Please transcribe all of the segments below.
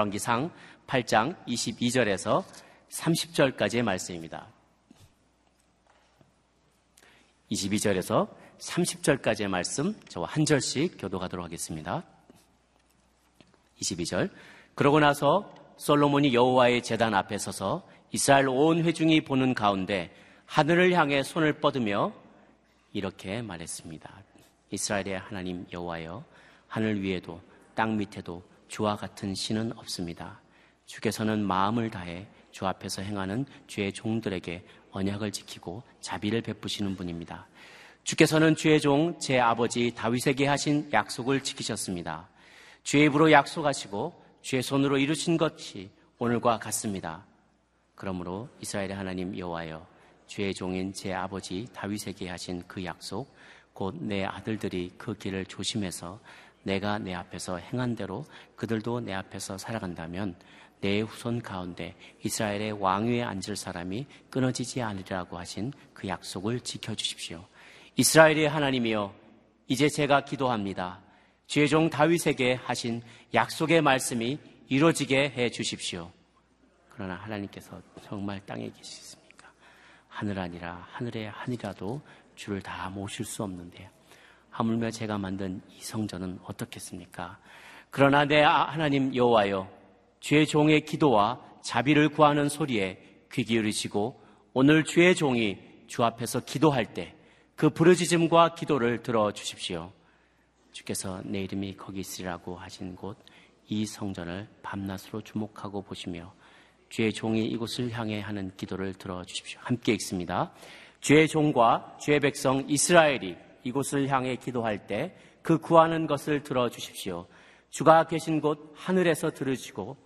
열왕기상 8장 22절에서 30절까지의 말씀입니다. 22절에서 30절까지의 말씀 저와 한 절씩 교도하도록 하겠습니다. 22절 그러고 나서 솔로몬이 여호와의 제단 앞에 서서 이스라엘 온 회중이 보는 가운데 하늘을 향해 손을 뻗으며 이렇게 말했습니다. 이스라엘의 하나님 여호와여 하늘 위에도 땅 밑에도 주와 같은 신은 없습니다. 주께서는 마음을 다해 주 앞에서 행하는 주의 종들에게 언약을 지키고 자비를 베푸시는 분입니다. 주께서는 주의 종 제 아버지 다윗에게 하신 약속을 지키셨습니다. 주의 입으로 약속하시고 주의 손으로 이루신 것이 오늘과 같습니다. 그러므로 이스라엘의 하나님 여호와여 주의 종인 제 아버지 다윗에게 하신 그 약속 곧 내 아들들이 그 길을 조심해서 내가 내 앞에서 행한 대로 그들도 내 앞에서 살아간다면 내 후손 가운데 이스라엘의 왕위에 앉을 사람이 끊어지지 않으리라고 하신 그 약속을 지켜주십시오. 이스라엘의 하나님이여 이제 제가 기도합니다. 주의 종 다윗에게 하신 약속의 말씀이 이루어지게 해 주십시오. 그러나 하나님께서 정말 땅에 계시습니까? 하늘 아니라 하늘의 하늘이라도 주를 다 모실 수 없는데 하물며 제가 만든 이 성전은 어떻겠습니까? 그러나 내 하나님 여호와여 주의 종의 기도와 자비를 구하는 소리에 귀 기울이시고 오늘 주의 종이 주 앞에서 기도할 때 그 부르짖음과 기도를 들어 주십시오. 주께서 내 이름이 거기 있으리라고 하신 곳 이 성전을 밤낮으로 주목하고 보시며 주의 종이 이곳을 향해 하는 기도를 들어 주십시오. 함께 읽습니다. 주의 종과 주의 백성 이스라엘이 이곳을 향해 기도할 때 그 구하는 것을 들어 주십시오. 주가 계신 곳 하늘에서 들으시고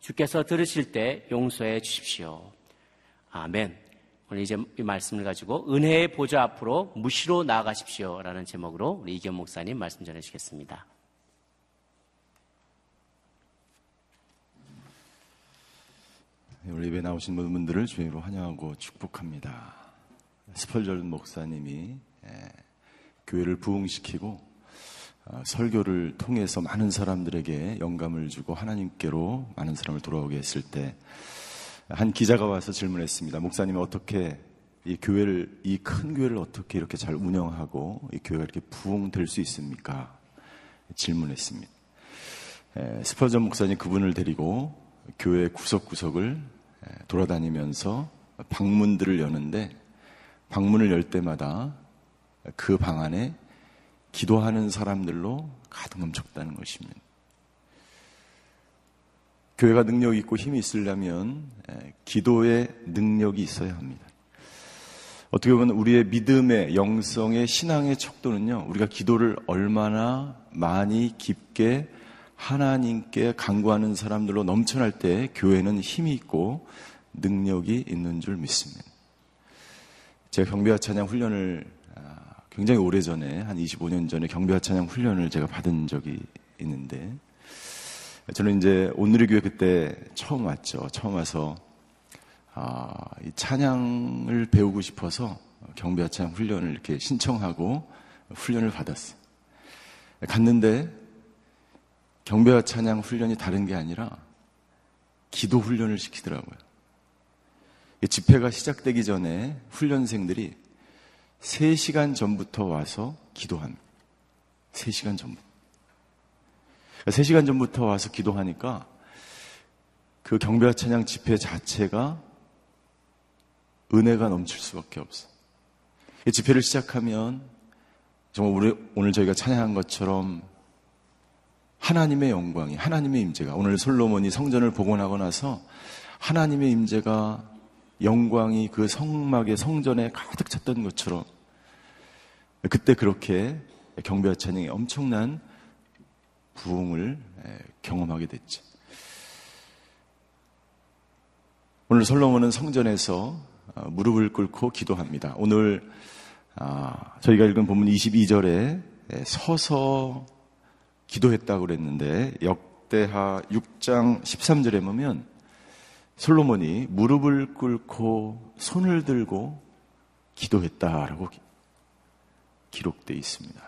주께서 들으실 때 용서해 주십시오. 아멘. 오늘 이제 이 말씀을 가지고 은혜의 보좌 앞으로 무시로 나아가십시오. 라는 제목으로 우리 이견 목사님 말씀 전해 주시겠습니다. 우리 예배 나오신 모든 분들을 주님으로 환영하고 축복합니다. 스펄전 목사님이 교회를 부흥시키고 어, 설교를 통해서 많은 사람들에게 영감을 주고 하나님께로 많은 사람을 돌아오게 했을 때 한 기자가 와서 질문했습니다. 목사님이 어떻게 이 교회를 이 큰 교회를 어떻게 이렇게 잘 운영하고 이 교회가 이렇게 부흥될 수 있습니까? 질문했습니다. 스퍼전 목사님 그분을 데리고 교회 구석구석을 돌아다니면서 방문들을 여는데 방문을 열 때마다 그 방 안에 기도하는 사람들로 가득 넘쳤다는 것입니다. 교회가 능력 있고 힘이 있으려면 기도의 능력이 있어야 합니다. 어떻게 보면 우리의 믿음의 영성의 신앙의 척도는요, 우리가 기도를 얼마나 많이 깊게 하나님께 간구하는 사람들로 넘쳐날 때 교회는 힘이 있고 능력이 있는 줄 믿습니다. 제가 경배와 찬양 훈련을 굉장히 오래 전에 한 25년 전에 경배와 찬양 훈련을 제가 받은 적이 있는데 저는 이제 오늘의 교회 그때 처음 왔죠. 처음 와서 아, 이 찬양을 배우고 싶어서 경배와 찬양 훈련을 이렇게 신청하고 훈련을 받았어요. 갔는데 경배와 찬양 훈련이 다른 게 아니라 기도 훈련을 시키더라고요. 집회가 시작되기 전에 훈련생들이 3시간 전부터 와서 기도합니다. 3시간 전부터. 3시간 전부터 와서 기도하니까 그 경배와 찬양 집회 자체가 은혜가 넘칠 수밖에 없어. 이 집회를 시작하면 정말 우리, 오늘 저희가 찬양한 것처럼 하나님의 영광이, 하나님의 임재가 오늘 솔로몬이 성전을 복원하고 나서 하나님의 임재가 영광이 그 성막의 성전에 가득 찼던 것처럼 그때 그렇게 경배와 찬양이 엄청난 부흥을 경험하게 됐죠. 오늘 솔로몬은 성전에서 어, 무릎을 꿇고 기도합니다. 오늘 아, 저희가 읽은 본문 22절에 서서 기도했다고 그랬는데 역대하 6장 13절에 보면 솔로몬이 무릎을 꿇고 손을 들고 기도했다라고 기록되어 있습니다.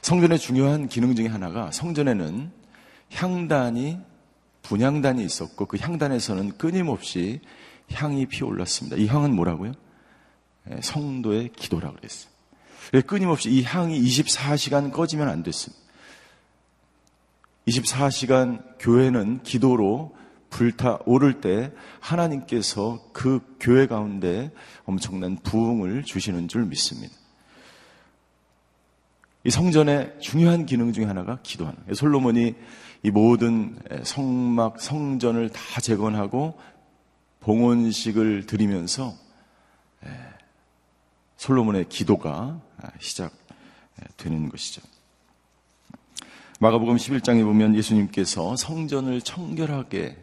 성전의 중요한 기능 중에 하나가 성전에는 향단이 분향단이 있었고 그 향단에서는 끊임없이 향이 피어올랐습니다. 이 향은 뭐라고요? 예, 성도의 기도라고 그랬어요. 끊임없이 이 향이 24시간 꺼지면 안 됐습니다. 24시간 교회는 기도로 불타 오를 때 하나님께서 그 교회 가운데 엄청난 부흥을 주시는 줄 믿습니다. 이 성전의 중요한 기능 중에 하나가 기도하는 거예요. 솔로몬이 이 모든 성막, 성전을 다 재건하고 봉헌식을 드리면서 솔로몬의 기도가 시작되는 것이죠. 마가복음 11장에 보면 예수님께서 성전을 청결하게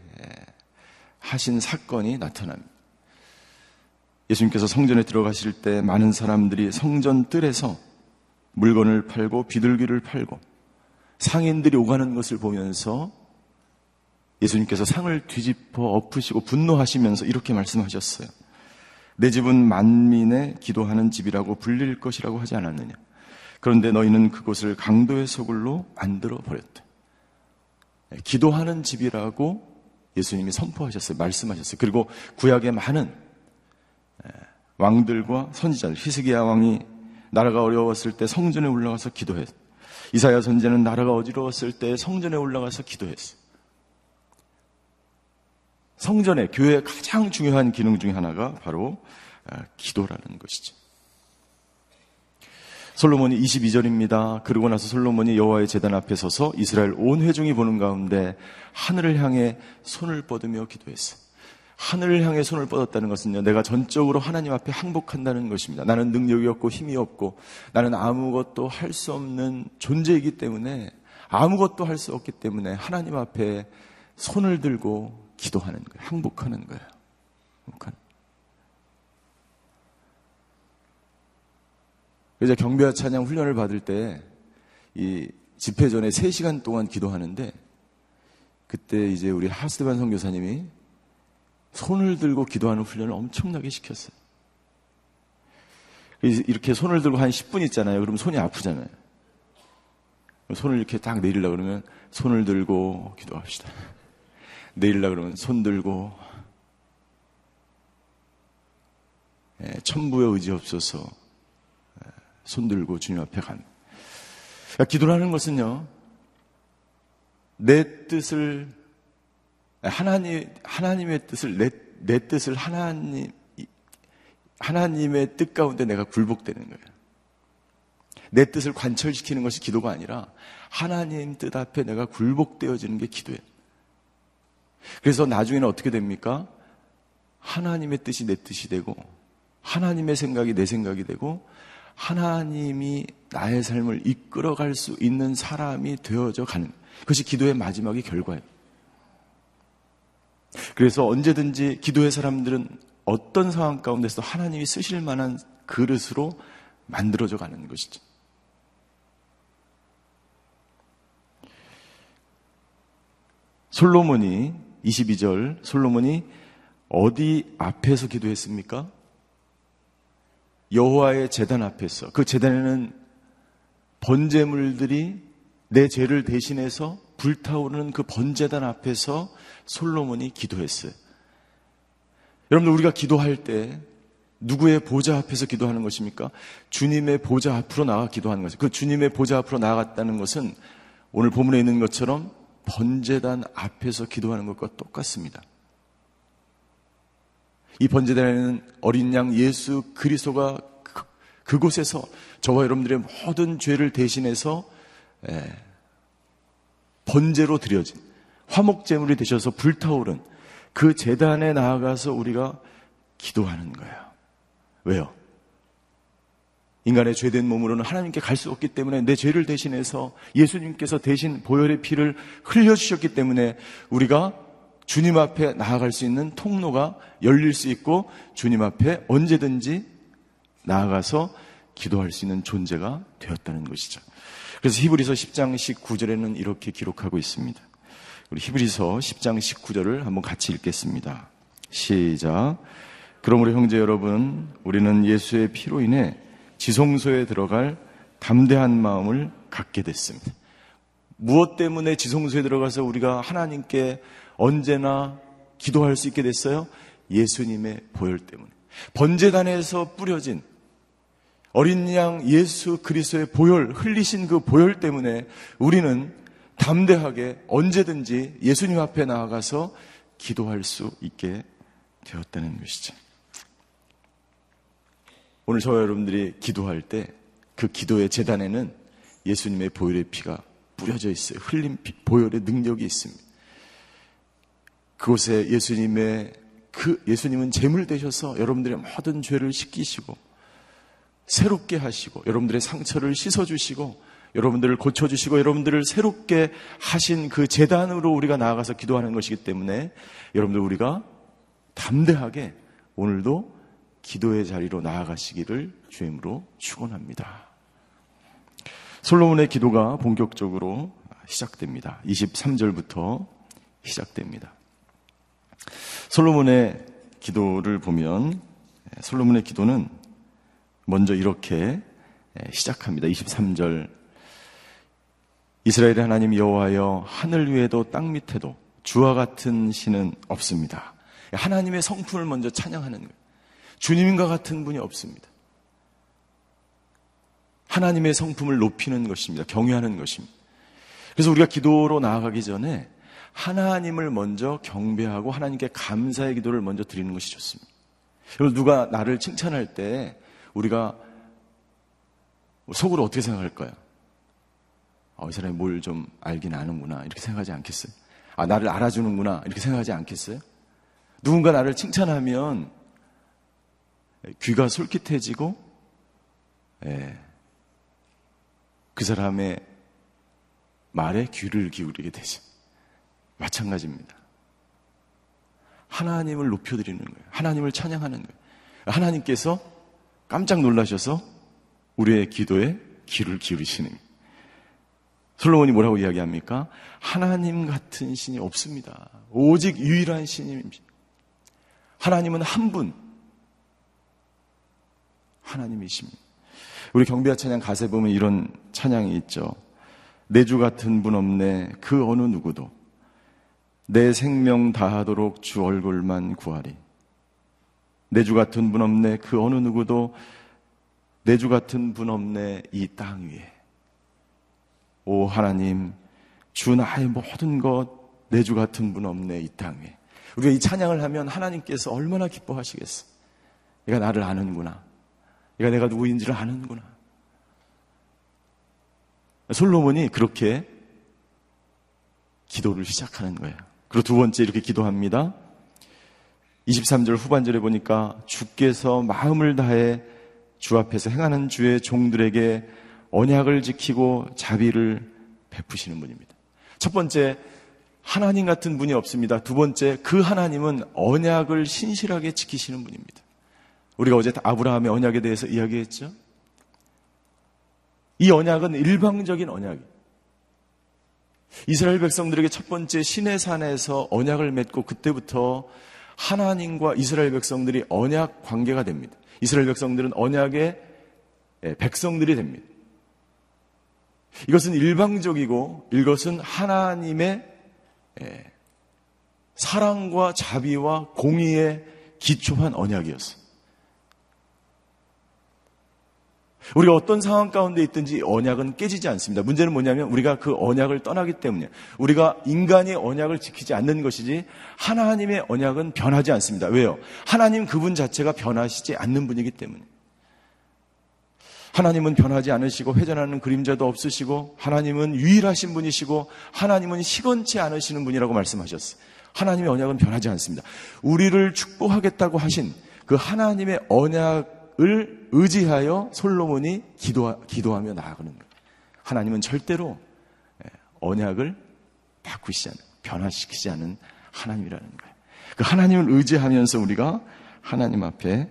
하신 사건이 나타납니다. 예수님께서 성전에 들어가실 때 많은 사람들이 성전 뜰에서 물건을 팔고 비둘기를 팔고 상인들이 오가는 것을 보면서 예수님께서 상을 뒤집어 엎으시고 분노하시면서 이렇게 말씀하셨어요. 내 집은 만민의 기도하는 집이라고 불릴 것이라고 하지 않았느냐. 그런데 너희는 그곳을 강도의 소굴로 만들어 버렸다. 기도하는 집이라고 예수님이 선포하셨어요. 말씀하셨어요. 그리고 구약의 많은 왕들과 선지자들, 히스기야 왕이 나라가 어려웠을 때 성전에 올라가서 기도했. 이사야 선제는 나라가 어지러웠을 때 성전에 올라가서 기도했어. 성전의 교회의 가장 중요한 기능 중에 하나가 바로 아, 기도라는 것이죠. 솔로몬이 22절입니다. 그러고 나서 솔로몬이 여호와의 제단 앞에 서서 이스라엘 온 회중이 보는 가운데 하늘을 향해 손을 뻗으며 기도했어. 하늘을 향해 손을 뻗었다는 것은요, 내가 전적으로 하나님 앞에 항복한다는 것입니다. 나는 능력이 없고 힘이 없고, 나는 아무것도 할 수 없는 존재이기 때문에, 아무것도 할 수 없기 때문에 하나님 앞에 손을 들고 기도하는 거예요. 항복하는 거예요. 항복하는. 그래서 경배와 찬양 훈련을 받을 때, 이 집회 전에 3시간 동안 기도하는데, 그때 이제 우리 하스반 선교사님이 손을 들고 기도하는 훈련을 엄청나게 시켰어요. 이렇게 손을 들고 한 10분 있잖아요. 그러면 손이 아프잖아요. 손을 이렇게 딱 내리려 그러면 손을 들고 기도합시다. 내리려 그러면 손 들고 예, 천부의 의지 없어서 예, 손 들고 주님 앞에 간. 그러니까 기도라는 것은요. 내 뜻을 하나님, 하나님의 뜻을, 내, 내 뜻을 하나님, 하나님의 뜻 가운데 내가 굴복되는 거예요. 내 뜻을 관철시키는 것이 기도가 아니라 하나님 뜻 앞에 내가 굴복되어지는 게 기도예요. 그래서 나중에는 어떻게 됩니까? 하나님의 뜻이 내 뜻이 되고 하나님의 생각이 내 생각이 되고 하나님이 나의 삶을 이끌어갈 수 있는 사람이 되어져 가는 그것이 기도의 마지막의 결과예요. 그래서 언제든지 기도의 사람들은 어떤 상황 가운데서 하나님이 쓰실 만한 그릇으로 만들어져 가는 것이죠. 솔로몬이 22절 솔로몬이 어디 앞에서 기도했습니까? 여호와의 제단 앞에서 그 제단에는 번제물들이 내 죄를 대신해서 불타오르는 그 번제단 앞에서 솔로몬이 기도했어요. 여러분들 우리가 기도할 때 누구의 보좌 앞에서 기도하는 것입니까? 주님의 보좌 앞으로 나가 기도하는 것이그 주님의 보좌 앞으로 나아갔다는 것은 오늘 본문에 있는 것처럼 번제단 앞에서 기도하는 것과 똑같습니다. 이 번제단에는 어린 양 예수 그리스도가 그, 그곳에서 저와 여러분들의 모든 죄를 대신해서 예, 번제로 드려진 화목제물이 되셔서 불타오른 그 재단에 나아가서 우리가 기도하는 거예요. 왜요? 인간의 죄된 몸으로는 하나님께 갈 수 없기 때문에 내 죄를 대신해서 예수님께서 대신 보혈의 피를 흘려주셨기 때문에 우리가 주님 앞에 나아갈 수 있는 통로가 열릴 수 있고 주님 앞에 언제든지 나아가서 기도할 수 있는 존재가 되었다는 것이죠. 그래서 히브리서 10장 19절에는 이렇게 기록하고 있습니다. 우리 히브리서 10장 19절을 한번 같이 읽겠습니다. 시작. 그러므로 형제 여러분, 우리는 예수의 피로 인해 지성소에 들어갈 담대한 마음을 갖게 됐습니다. 무엇 때문에 지성소에 들어가서 우리가 하나님께 언제나 기도할 수 있게 됐어요? 예수님의 보혈 때문에. 번제단에서 뿌려진 어린 양 예수 그리스도의 보혈, 흘리신 그 보혈 때문에 우리는 담대하게 언제든지 예수님 앞에 나아가서 기도할 수 있게 되었다는 것이죠. 오늘 저와 여러분들이 기도할 때 그 기도의 재단에는 예수님의 보혈의 피가 뿌려져 있어요. 흘린 피, 보혈의 능력이 있습니다. 그곳에 예수님의 그 예수님은 제물 되셔서 여러분들의 모든 죄를 씻기시고 새롭게 하시고 여러분들의 상처를 씻어 주시고 여러분들을 고쳐 주시고 여러분들을 새롭게 하신 그 재단으로 우리가 나아가서 기도하는 것이기 때문에 여러분들 우리가 담대하게 오늘도 기도의 자리로 나아가시기를 주임으로 축원합니다. 솔로몬의 기도가 본격적으로 시작됩니다. 23절부터 시작됩니다. 솔로몬의 기도를 보면 솔로몬의 기도는 먼저 이렇게 시작합니다. 23절 이스라엘의 하나님 여호와여 하늘 위에도 땅 밑에도 주와 같은 신은 없습니다. 하나님의 성품을 먼저 찬양하는 거예요. 주님과 같은 분이 없습니다. 하나님의 성품을 높이는 것입니다. 경외하는 것입니다. 그래서 우리가 기도로 나아가기 전에 하나님을 먼저 경배하고 하나님께 감사의 기도를 먼저 드리는 것이 좋습니다. 그리고 누가 나를 칭찬할 때 우리가 속으로 어떻게 생각할까요? 어, 이 사람이 뭘 좀 알긴 아는구나. 이렇게 생각하지 않겠어요? 아, 나를 알아주는구나. 이렇게 생각하지 않겠어요? 누군가 나를 칭찬하면 귀가 솔깃해지고, 예, 그 사람의 말에 귀를 기울이게 되죠. 마찬가지입니다. 하나님을 높여드리는 거예요. 하나님을 찬양하는 거예요. 하나님께서 깜짝 놀라셔서 우리의 기도에 귀를 기울이시는 거예요. 솔로몬이 뭐라고 이야기합니까? 하나님 같은 신이 없습니다. 오직 유일한 신입니다. 하나님은 한 분. 하나님이십니다. 우리 경비와 찬양 가세 보면 이런 찬양이 있죠. 내 주 같은 분 없네. 그 어느 누구도. 내 생명 다하도록 주 얼굴만 구하리. 내 주 같은 분 없네. 그 어느 누구도 내 주 같은 분 없네. 이 땅 위에. 오 하나님, 주 나의 모든 것 내 주 같은 분 없네. 이 땅 위에. 우리가 이 찬양을 하면 하나님께서 얼마나 기뻐하시겠어. 얘가 나를 아는구나. 얘가 내가 누구인지를 아는구나. 솔로몬이 그렇게 기도를 시작하는 거예요. 그리고 두 번째 이렇게 기도합니다. 23절 후반절에 보니까 주께서 마음을 다해 주 앞에서 행하는 주의 종들에게 언약을 지키고 자비를 베푸시는 분입니다. 첫 번째, 하나님 같은 분이 없습니다. 두 번째, 그 하나님은 언약을 신실하게 지키시는 분입니다. 우리가 어제 아브라함의 언약에 대해서 이야기했죠? 이 언약은 일방적인 언약이에요. 이스라엘 백성들에게 첫 번째 신의 산에서 언약을 맺고 그때부터 하나님과 이스라엘 백성들이 언약 관계가 됩니다. 이스라엘 백성들은 언약의 예, 백성들이 됩니다. 이것은 일방적이고 이것은 하나님의 예, 사랑과 자비와 공의에 기초한 언약이었어요. 우리가 어떤 상황 가운데 있든지 언약은 깨지지 않습니다. 문제는 뭐냐면 우리가 그 언약을 떠나기 때문에 우리가 인간의 언약을 지키지 않는 것이지 하나님의 언약은 변하지 않습니다. 왜요? 하나님 그분 자체가 변하시지 않는 분이기 때문에. 하나님은 변하지 않으시고 회전하는 그림자도 없으시고 하나님은 유일하신 분이시고 하나님은 시건치 않으시는 분이라고 말씀하셨어요. 하나님의 언약은 변하지 않습니다. 우리를 축복하겠다고 하신 그 하나님의 언약 을 의지하여 솔로몬이 기도, 기도하며 나아가는 거예요. 하나님은 절대로 예, 언약을 바꾸시지 않는, 변화시키지 않는 하나님이라는 거예요. 그 하나님을 의지하면서 우리가 하나님 앞에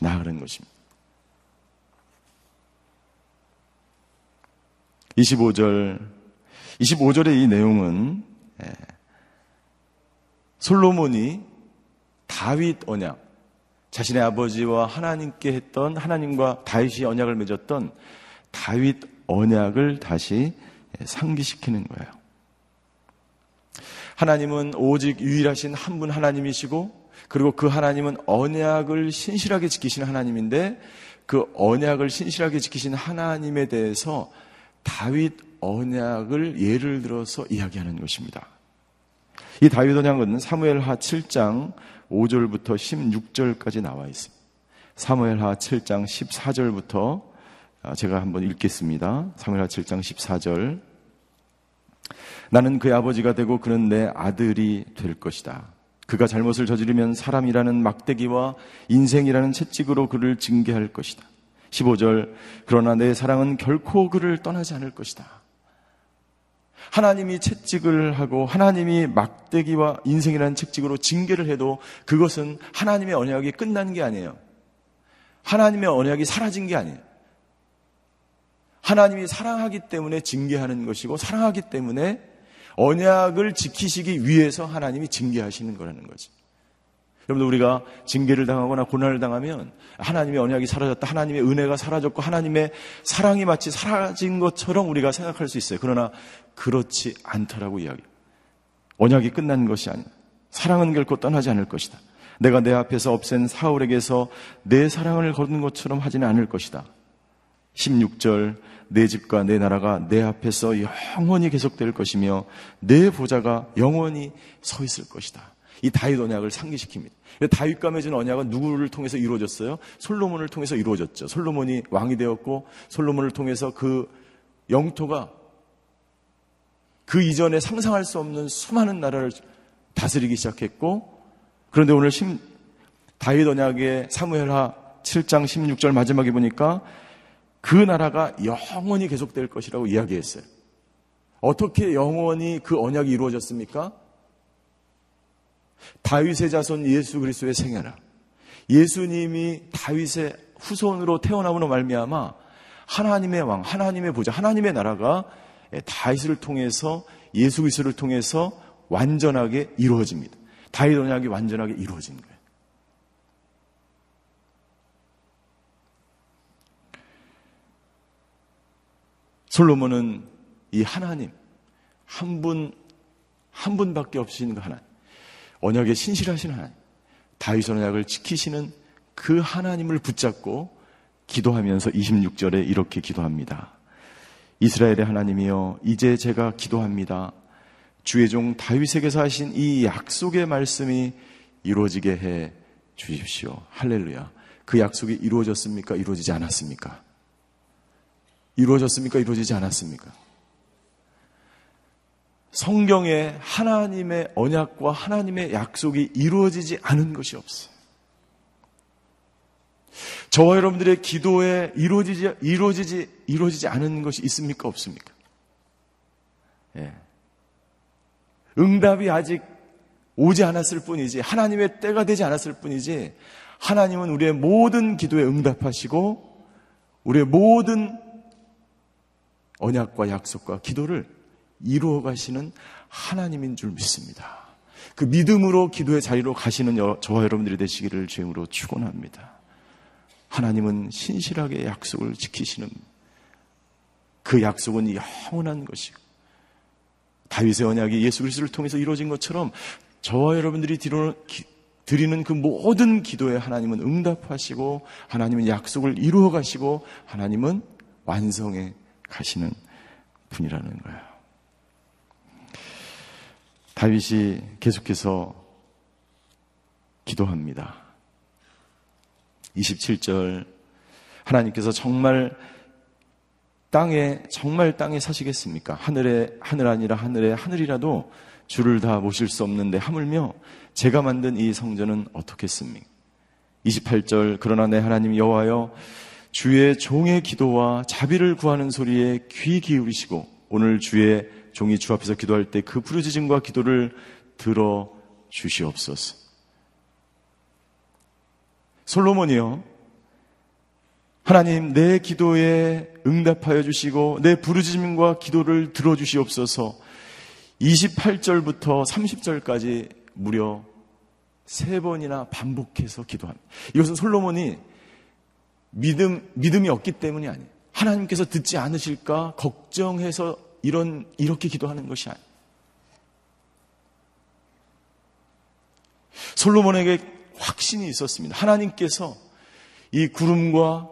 나아가는 것입니다. 25절, 25절의 이 내용은 예, 솔로몬이 다윗 언약, 자신의 아버지와 하나님께 했던 하나님과 다윗이 언약을 맺었던 다윗 언약을 다시 상기시키는 거예요. 하나님은 오직 유일하신 한 분 하나님이시고 그리고 그 하나님은 언약을 신실하게 지키시는 하나님인데 그 언약을 신실하게 지키신 하나님에 대해서 다윗 언약을 예를 들어서 이야기하는 것입니다. 이 다윗 언약은 사무엘하 7장 5절부터 16절까지 나와 있습니다. 사무엘하 7장 14절부터 제가 한번 읽겠습니다. 사무엘하 7장 14절. 나는 그의 아버지가 되고 그는 내 아들이 될 것이다. 그가 잘못을 저지르면 사람이라는 막대기와 인생이라는 채찍으로 그를 징계할 것이다. 15절. 그러나 내 사랑은 결코 그를 떠나지 않을 것이다. 하나님이 채찍을 하고 하나님이 막대기와 인생이라는 채찍으로 징계를 해도 그것은 하나님의 언약이 끝난 게 아니에요. 하나님의 언약이 사라진 게 아니에요. 하나님이 사랑하기 때문에 징계하는 것이고 사랑하기 때문에 언약을 지키시기 위해서 하나님이 징계하시는 거라는 거지. 여러분들 우리가 징계를 당하거나 고난을 당하면 하나님의 언약이 사라졌다, 하나님의 은혜가 사라졌고 하나님의 사랑이 마치 사라진 것처럼 우리가 생각할 수 있어요. 그러나 그렇지 않다라고 이야기. 언약이 끝난 것이 아니야. 사랑은 결코 떠나지 않을 것이다. 내가 내 앞에서 없앤 사울에게서 내 사랑을 거둔 것처럼 하지는 않을 것이다. 16절 내 집과 내 나라가 내 앞에서 영원히 계속될 것이며 내 보좌가 영원히 서 있을 것이다. 이 다윗 언약을 상기시킵니다. 다윗과 맺은 언약은 누구를 통해서 이루어졌어요? 솔로몬을 통해서 이루어졌죠. 솔로몬이 왕이 되었고 솔로몬을 통해서 그 영토가 그 이전에 상상할 수 없는 수많은 나라를 다스리기 시작했고 그런데 오늘 심, 다윗 언약의 사무엘하 7장 16절 마지막에 보니까 그 나라가 영원히 계속될 것이라고 이야기했어요. 어떻게 영원히 그 언약이 이루어졌습니까? 다윗의 자손 예수 그리스도의 생애라. 예수님이 다윗의 후손으로 태어남으로 말미암아 하나님의 왕, 하나님의 보좌, 하나님의 나라가 다윗을 통해서 예수 그리스도를 통해서 완전하게 이루어집니다. 다윗 언약이 완전하게 이루어진 거예요. 솔로몬은 이 하나님 한 분, 한 분밖에 없으신 그 하나님, 언약에 신실하신 하나님, 다윗 언약을 지키시는 그 하나님을 붙잡고 기도하면서 26절에 이렇게 기도합니다. 이스라엘의 하나님이여, 이제 제가 기도합니다. 주의 종 다윗에게서 하신 이 약속의 말씀이 이루어지게 해 주십시오. 할렐루야. 그 약속이 이루어졌습니까? 이루어지지 않았습니까? 이루어졌습니까? 이루어지지 않았습니까? 성경에 하나님의 언약과 하나님의 약속이 이루어지지 않은 것이 없어요. 저와 여러분들의 기도에 이루어지지, 이루어지지, 이루어지지 않은 것이 있습니까? 없습니까? 예. 응답이 아직 오지 않았을 뿐이지, 하나님의 때가 되지 않았을 뿐이지, 하나님은 우리의 모든 기도에 응답하시고, 우리의 모든 언약과 약속과 기도를 이루어 가시는 하나님인 줄 믿습니다. 그 믿음으로 기도의 자리로 가시는 저와 여러분들이 되시기를 주임으로 축원합니다. 하나님은 신실하게 약속을 지키시는 그 약속은 영원한 것이고 다윗의 언약이 예수 그리스도를 통해서 이루어진 것처럼 저와 여러분들이 드리는 그 모든 기도에 하나님은 응답하시고 하나님은 약속을 이루어 가시고 하나님은 완성해 가시는 분이라는 거예요. 다윗이 계속해서 기도합니다. 27절 하나님께서 정말 땅에 정말 땅에 사시겠습니까? 하늘에 하늘 아니라 하늘에 하늘이라도 주를 다 모실 수 없는데 하물며 제가 만든 이 성전은 어떻겠습니까? 28절 그러나 내 하나님 여호와여 주의 종의 기도와 자비를 구하는 소리에 귀 기울이시고 오늘 주의 종이 주 앞에서 기도할 때 그 부르짖음과 기도를 들어 주시옵소서. 솔로몬이요. 하나님 내 기도에 응답하여 주시고 내 부르짖음과 기도를 들어 주시옵소서. 28절부터 30절까지 무려 세 번이나 반복해서 기도합니다. 이것은 솔로몬이 믿음, 믿음이 없기 때문이 아니에요. 하나님께서 듣지 않으실까 걱정해서 이런 이렇게 기도하는 것이 아니에요. 솔로몬에게 확신이 있었습니다. 하나님께서 이 구름과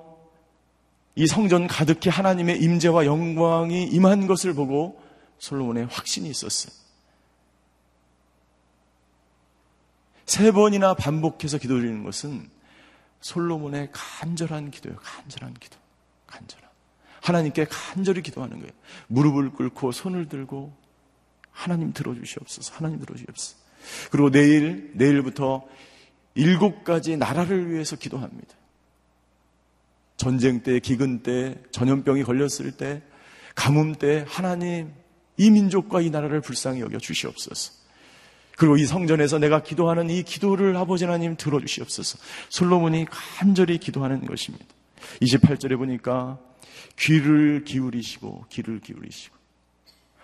이 성전 가득히 하나님의 임재와 영광이 임한 것을 보고 솔로몬의 확신이 있었어요. 세 번이나 반복해서 기도드리는 것은 솔로몬의 간절한 기도예요. 간절한 기도. 간절한. 하나님께 간절히 기도하는 거예요. 무릎을 꿇고 손을 들고 하나님 들어주시옵소서. 하나님 들어주시옵소서. 그리고 내일, 내일부터 일곱 가지 나라를 위해서 기도합니다. 전쟁 때, 기근 때, 전염병이 걸렸을 때, 가뭄 때 하나님 이 민족과 이 나라를 불쌍히 여겨 주시옵소서. 그리고 이 성전에서 내가 기도하는 이 기도를 아버지 하나님 들어주시옵소서. 솔로몬이 간절히 기도하는 것입니다. 28절에 보니까 귀를 기울이시고, 귀를 기울이시고.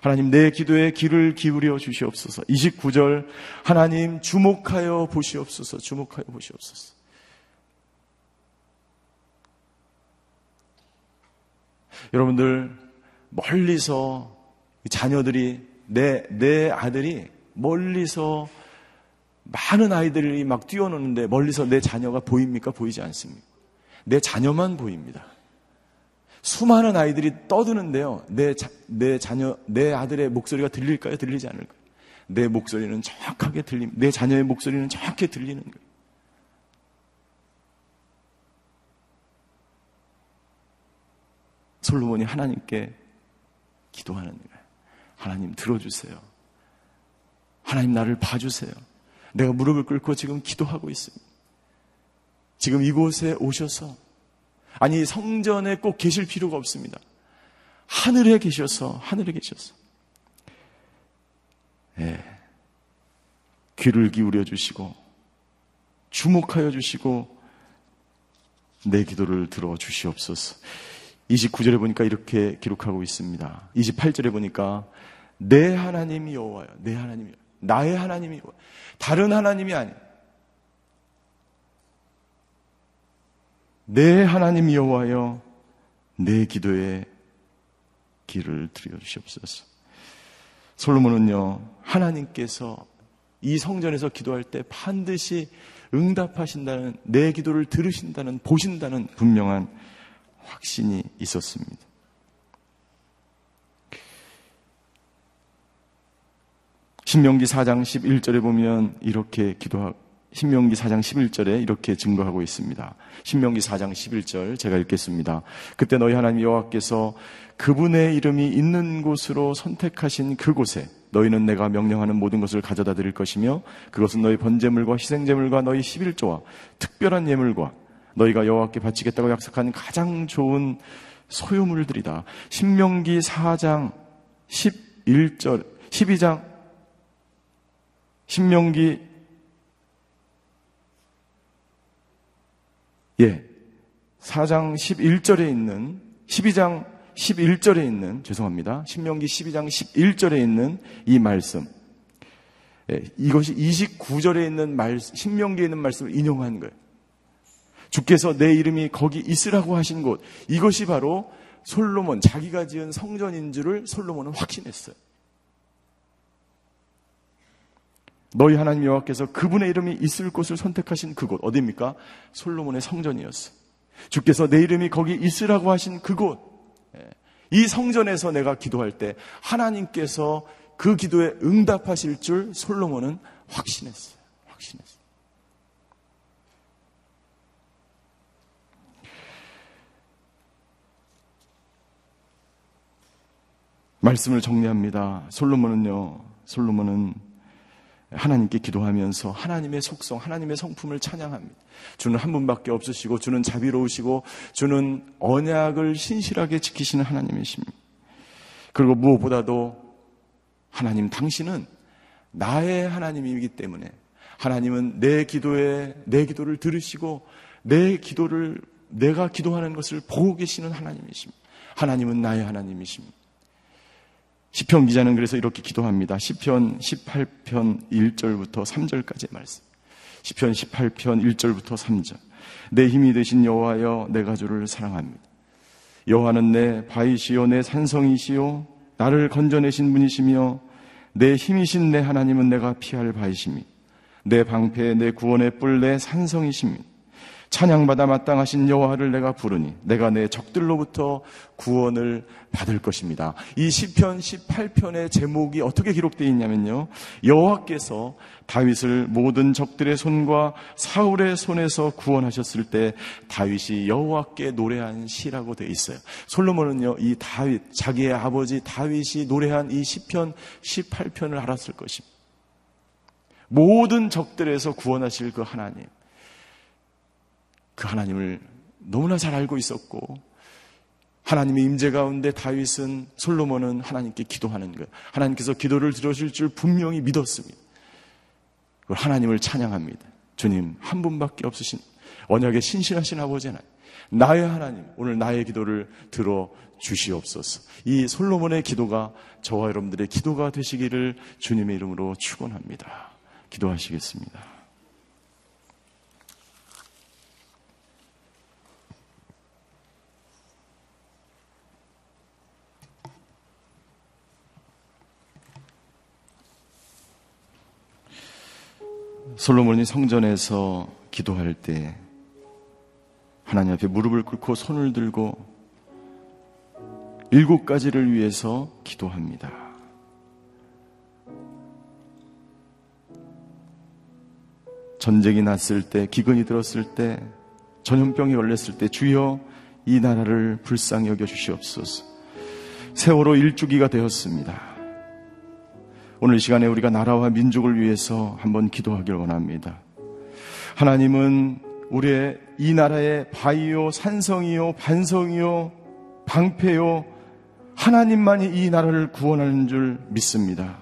하나님 내 기도에 귀를 기울여 주시옵소서. 29절 하나님 주목하여 보시옵소서. 주목하여 보시옵소서. 여러분들 멀리서 자녀들이 내 내 아들이 멀리서 많은 아이들이 막 뛰어노는데 멀리서 내 자녀가 보입니까? 보이지 않습니까? 내 자녀만 보입니다. 수많은 아이들이 떠드는데요. 내, 자, 내 자녀, 내 아들의 목소리가 들릴까요? 들리지 않을까요? 내 목소리는 정확하게 들림, 내 자녀의 목소리는 정확하게 들리는 거예요. 솔로몬이 하나님께 기도하는 거예요. 하나님 들어주세요. 하나님 나를 봐주세요. 내가 무릎을 꿇고 지금 기도하고 있습니다. 지금 이곳에 오셔서 아니 성전에 꼭 계실 필요가 없습니다. 하늘에 계셔서 하늘에 계셔서 예. 귀를 기울여 주시고 주목하여 주시고 내 기도를 들어 주시옵소서. 29절에 보니까 이렇게 기록하고 있습니다. 28절에 보니까 내 하나님이 여호와요. 내 하나님이 나의 하나님이 다른 하나님이 아니. 내 하나님 여호와여 내 기도에 길을 들여 주시옵소서. 솔로몬은요 하나님께서 이 성전에서 기도할 때 반드시 응답하신다는 내 기도를 들으신다는 보신다는 분명한 확신이 있었습니다. 신명기 4장 11절에 보면 이렇게 기도하 신명기 4장 11절에 이렇게 증거하고 있습니다. 신명기 4장 11절 제가 읽겠습니다. 그때 너희 하나님 여호와께서 그분의 이름이 있는 곳으로 선택하신 그곳에 너희는 내가 명령하는 모든 것을 가져다 드릴 것이며 그것은 너희 번제물과 희생제물과 너희 11조와 특별한 예물과 너희가 여호와께 바치겠다고 약속한 가장 좋은 소유물들이다. 신명기 4장 11절 12장 신명기 예. 4장 11절에 있는 12장 11절에 있는 죄송합니다. 신명기 12장 11절에 있는 이 말씀. 예, 이것이 29절에 있는 말 신명기에 있는 말씀을 인용한 거예요. 주께서 내 이름이 거기 있으라고 하신 곳. 이것이 바로 솔로몬 자기가 지은 성전인 줄을 솔로몬은 확신했어요. 너희 하나님 여호와께서 그분의 이름이 있을 곳을 선택하신 그곳 어디입니까? 솔로몬의 성전이었어. 주께서 내 이름이 거기 있으라고 하신 그곳. 예. 이 성전에서 내가 기도할 때 하나님께서 그 기도에 응답하실 줄 솔로몬은 확신했어요. 확신했어요. 말씀을 정리합니다. 솔로몬은요. 솔로몬은 하나님께 기도하면서 하나님의 속성, 하나님의 성품을 찬양합니다. 주는 한 분밖에 없으시고 주는 자비로우시고 주는 언약을 신실하게 지키시는 하나님이십니다. 그리고 무엇보다도 하나님 당신은 나의 하나님이기 때문에 하나님은 내 기도에 내 기도를 들으시고 내 기도를 내가 기도하는 것을 보고 계시는 하나님이십니다. 하나님은 나의 하나님이십니다. 시편 기자는 그래서 이렇게 기도합니다. 시편 18편 1절부터 3절까지의 말씀. 시편 18편 1절부터 3절. 내 힘이 되신 여호와여 내가 주를 사랑합니다. 여호와는 내 바위시요 내 산성이시요 나를 건져내신 분이시며 내 힘이신 내 하나님은 내가 피할 바이심이 내 방패 내 구원의 뿔 내 산성이십니다. 찬양받아 마땅하신 여호와를 내가 부르니 내가 내 적들로부터 구원을 받을 것입니다. 이 시편 18편의 제목이 어떻게 기록되어 있냐면요. 여호와께서 다윗을 모든 적들의 손과 사울의 손에서 구원하셨을 때 다윗이 여호와께 노래한 시라고 되어 있어요. 솔로몬은요. 이 다윗 자기의 아버지 다윗이 노래한 이 시편 18편을 알았을 것입니다. 모든 적들에서 구원하실 그 하나님. 그 하나님을 너무나 잘 알고 있었고 하나님의 임재 가운데 다윗은 솔로몬은 하나님께 기도하는 것. 하나님께서 기도를 들으실 줄 분명히 믿었습니다. 그걸 하나님을 찬양합니다. 주님 한 분밖에 없으신 언약에 신실하신 아버지 하나님. 나의 하나님, 오늘 나의 기도를 들어 주시옵소서. 이 솔로몬의 기도가 저와 여러분들의 기도가 되시기를 주님의 이름으로 축원합니다. 기도하시겠습니다. 솔로몬이 성전에서 기도할 때 하나님 앞에 무릎을 꿇고 손을 들고 일곱 가지를 위해서 기도합니다. 전쟁이 났을 때, 기근이 들었을 때, 전염병이 걸렸을 때, 주여 이 나라를 불쌍히 여겨 주시옵소서. 세월호 일주기가 되었습니다. 오늘 시간에 우리가 나라와 민족을 위해서 한번 기도하길 원합니다. 하나님은 우리의 이 나라의 바위요, 산성이요, 반성이요, 방패요, 하나님만이 이 나라를 구원하는 줄 믿습니다.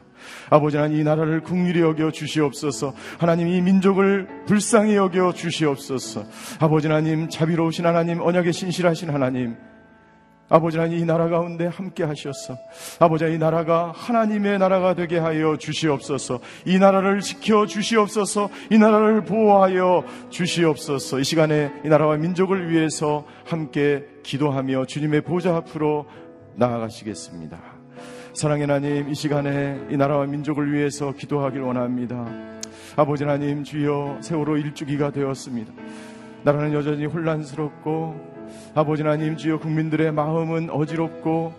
아버지 하나님 이 나라를 국률이 여겨 주시옵소서. 하나님 이 민족을 불쌍히 여겨 주시옵소서. 아버지 하나님 자비로우신 하나님 언약에 신실하신 하나님 아버지 하나님 이 나라 가운데 함께 하셨어. 아버지 이 나라가 하나님의 나라가 되게 하여 주시옵소서. 이 나라를 지켜 주시옵소서. 이 나라를 보호하여 주시옵소서. 이 시간에 이 나라와 민족을 위해서 함께 기도하며 주님의 보좌 앞으로 나아가시겠습니다. 사랑의 하나님 이 시간에 이 나라와 민족을 위해서 기도하길 원합니다. 아버지 하나님 주여 세월호 일주기가 되었습니다. 나라는 여전히 혼란스럽고 아버지 하나님 주여 국민들의 마음은 어지럽고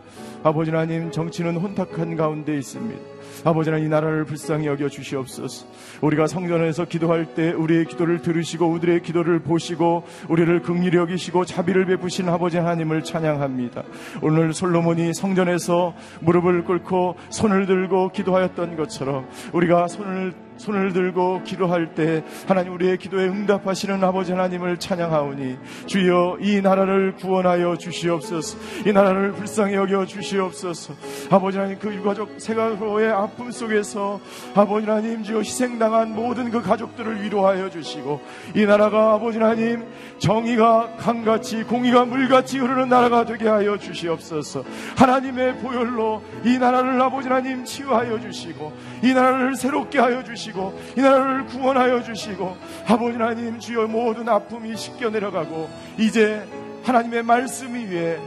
아버지 하나님 정치는 혼탁한 가운데 있습니다. 아버지 하나님 이 나라를 불쌍히 여겨 주시옵소서. 우리가 성전에서 기도할 때 우리의 기도를 들으시고 우리의 기도를 보시고 우리를 긍휼히 여기시고 자비를 베푸신 아버지 하나님을 찬양합니다. 오늘 솔로몬이 성전에서 무릎을 꿇고 손을 들고 기도하였던 것처럼 우리가 손을 손을 들고 기도할 때 하나님 우리의 기도에 응답하시는 아버지 하나님을 찬양하오니 주여 이 나라를 구원하여 주시옵소서. 이 나라를 불쌍히 여겨 주시옵소서. 아버지 하나님 그 유가족 세가로의 아픔 속에서 아버지 하나님 주여 희생당한 모든 그 가족들을 위로하여 주시고 이 나라가 아버지 하나님 정의가 강같이 공의가 물같이 흐르는 나라가 되게 하여 주시옵소서. 하나님의 보혈로 이 나라를 아버지 하나님 치유하여 주시고 이 나라를 새롭게 하여 주시고 주시고 이 나라를 구원하여 주시고 아버지 하나님 주여 모든 아픔이 씻겨 내려가고 이제 하나님의 말씀 위에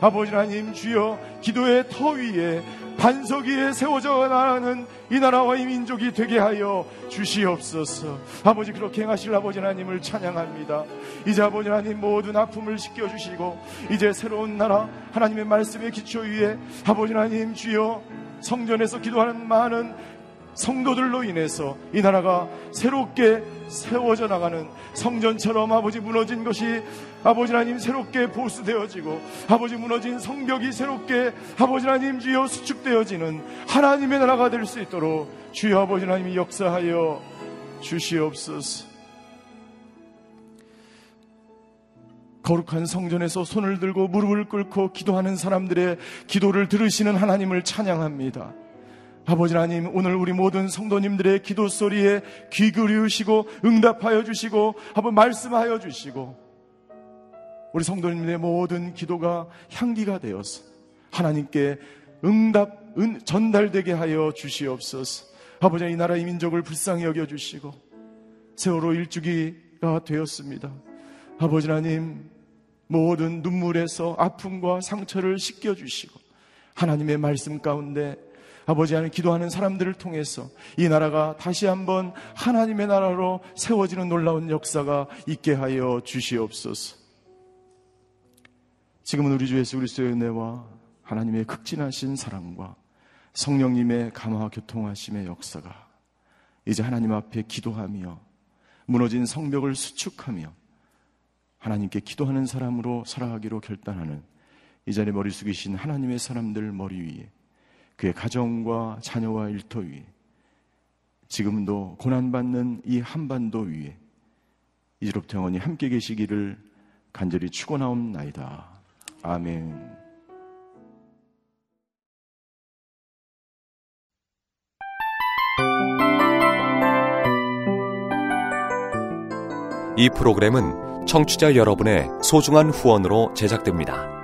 아버지 하나님 주여 기도의 터 위에 반석 위에 세워져 나가는 이 나라와 이 민족이 되게 하여 주시옵소서. 아버지 그렇게 행하실 아버지 하나님을 찬양합니다. 이제 아버지 하나님 모든 아픔을 씻겨 주시고 이제 새로운 나라 하나님의 말씀의 기초 위에 아버지 하나님 주여 성전에서 기도하는 많은 성도들로 인해서 이 나라가 새롭게 세워져 나가는 성전처럼 아버지 무너진 것이 아버지 하나님 새롭게 보수되어지고 아버지 무너진 성벽이 새롭게 아버지 하나님 주여 수축되어지는 하나님의 나라가 될 수 있도록 주여 아버지 하나님이 역사하여 주시옵소서. 거룩한 성전에서 손을 들고 무릎을 꿇고 기도하는 사람들의 기도를 들으시는 하나님을 찬양합니다. 아버지 하나님, 오늘 우리 모든 성도님들의 기도 소리에 귀 기울이시고 응답하여 주시고 한번 말씀하여 주시고 우리 성도님들의 모든 기도가 향기가 되어서 하나님께 응답 은, 전달되게 하여 주시옵소서. 아버지 이 나라 의 민족을 불쌍히 여겨 주시고 세월호 일주기가 되었습니다. 아버지 하나님 모든 눈물에서 아픔과 상처를 씻겨 주시고 하나님의 말씀 가운데 아버지 하나님 기도하는 사람들을 통해서 이 나라가 다시 한번 하나님의 나라로 세워지는 놀라운 역사가 있게 하여 주시옵소서. 지금은 우리 주 예수 그리스도의 은혜와 하나님의 극진하신 사랑과 성령님의 감화 교통하심의 역사가 이제 하나님 앞에 기도하며 무너진 성벽을 수축하며 하나님께 기도하는 사람으로 살아가기로 결단하는 이 자리에 머리 숙이신 하나님의 사람들 머리 위에 그의 가정과 자녀와 일터 위에 지금도 고난받는 이 한반도 위에 이제로부터 영원히 함께 계시기를 간절히 축원하옵나이다. 아멘. 이 프로그램은 청취자 여러분의 소중한 후원으로 제작됩니다.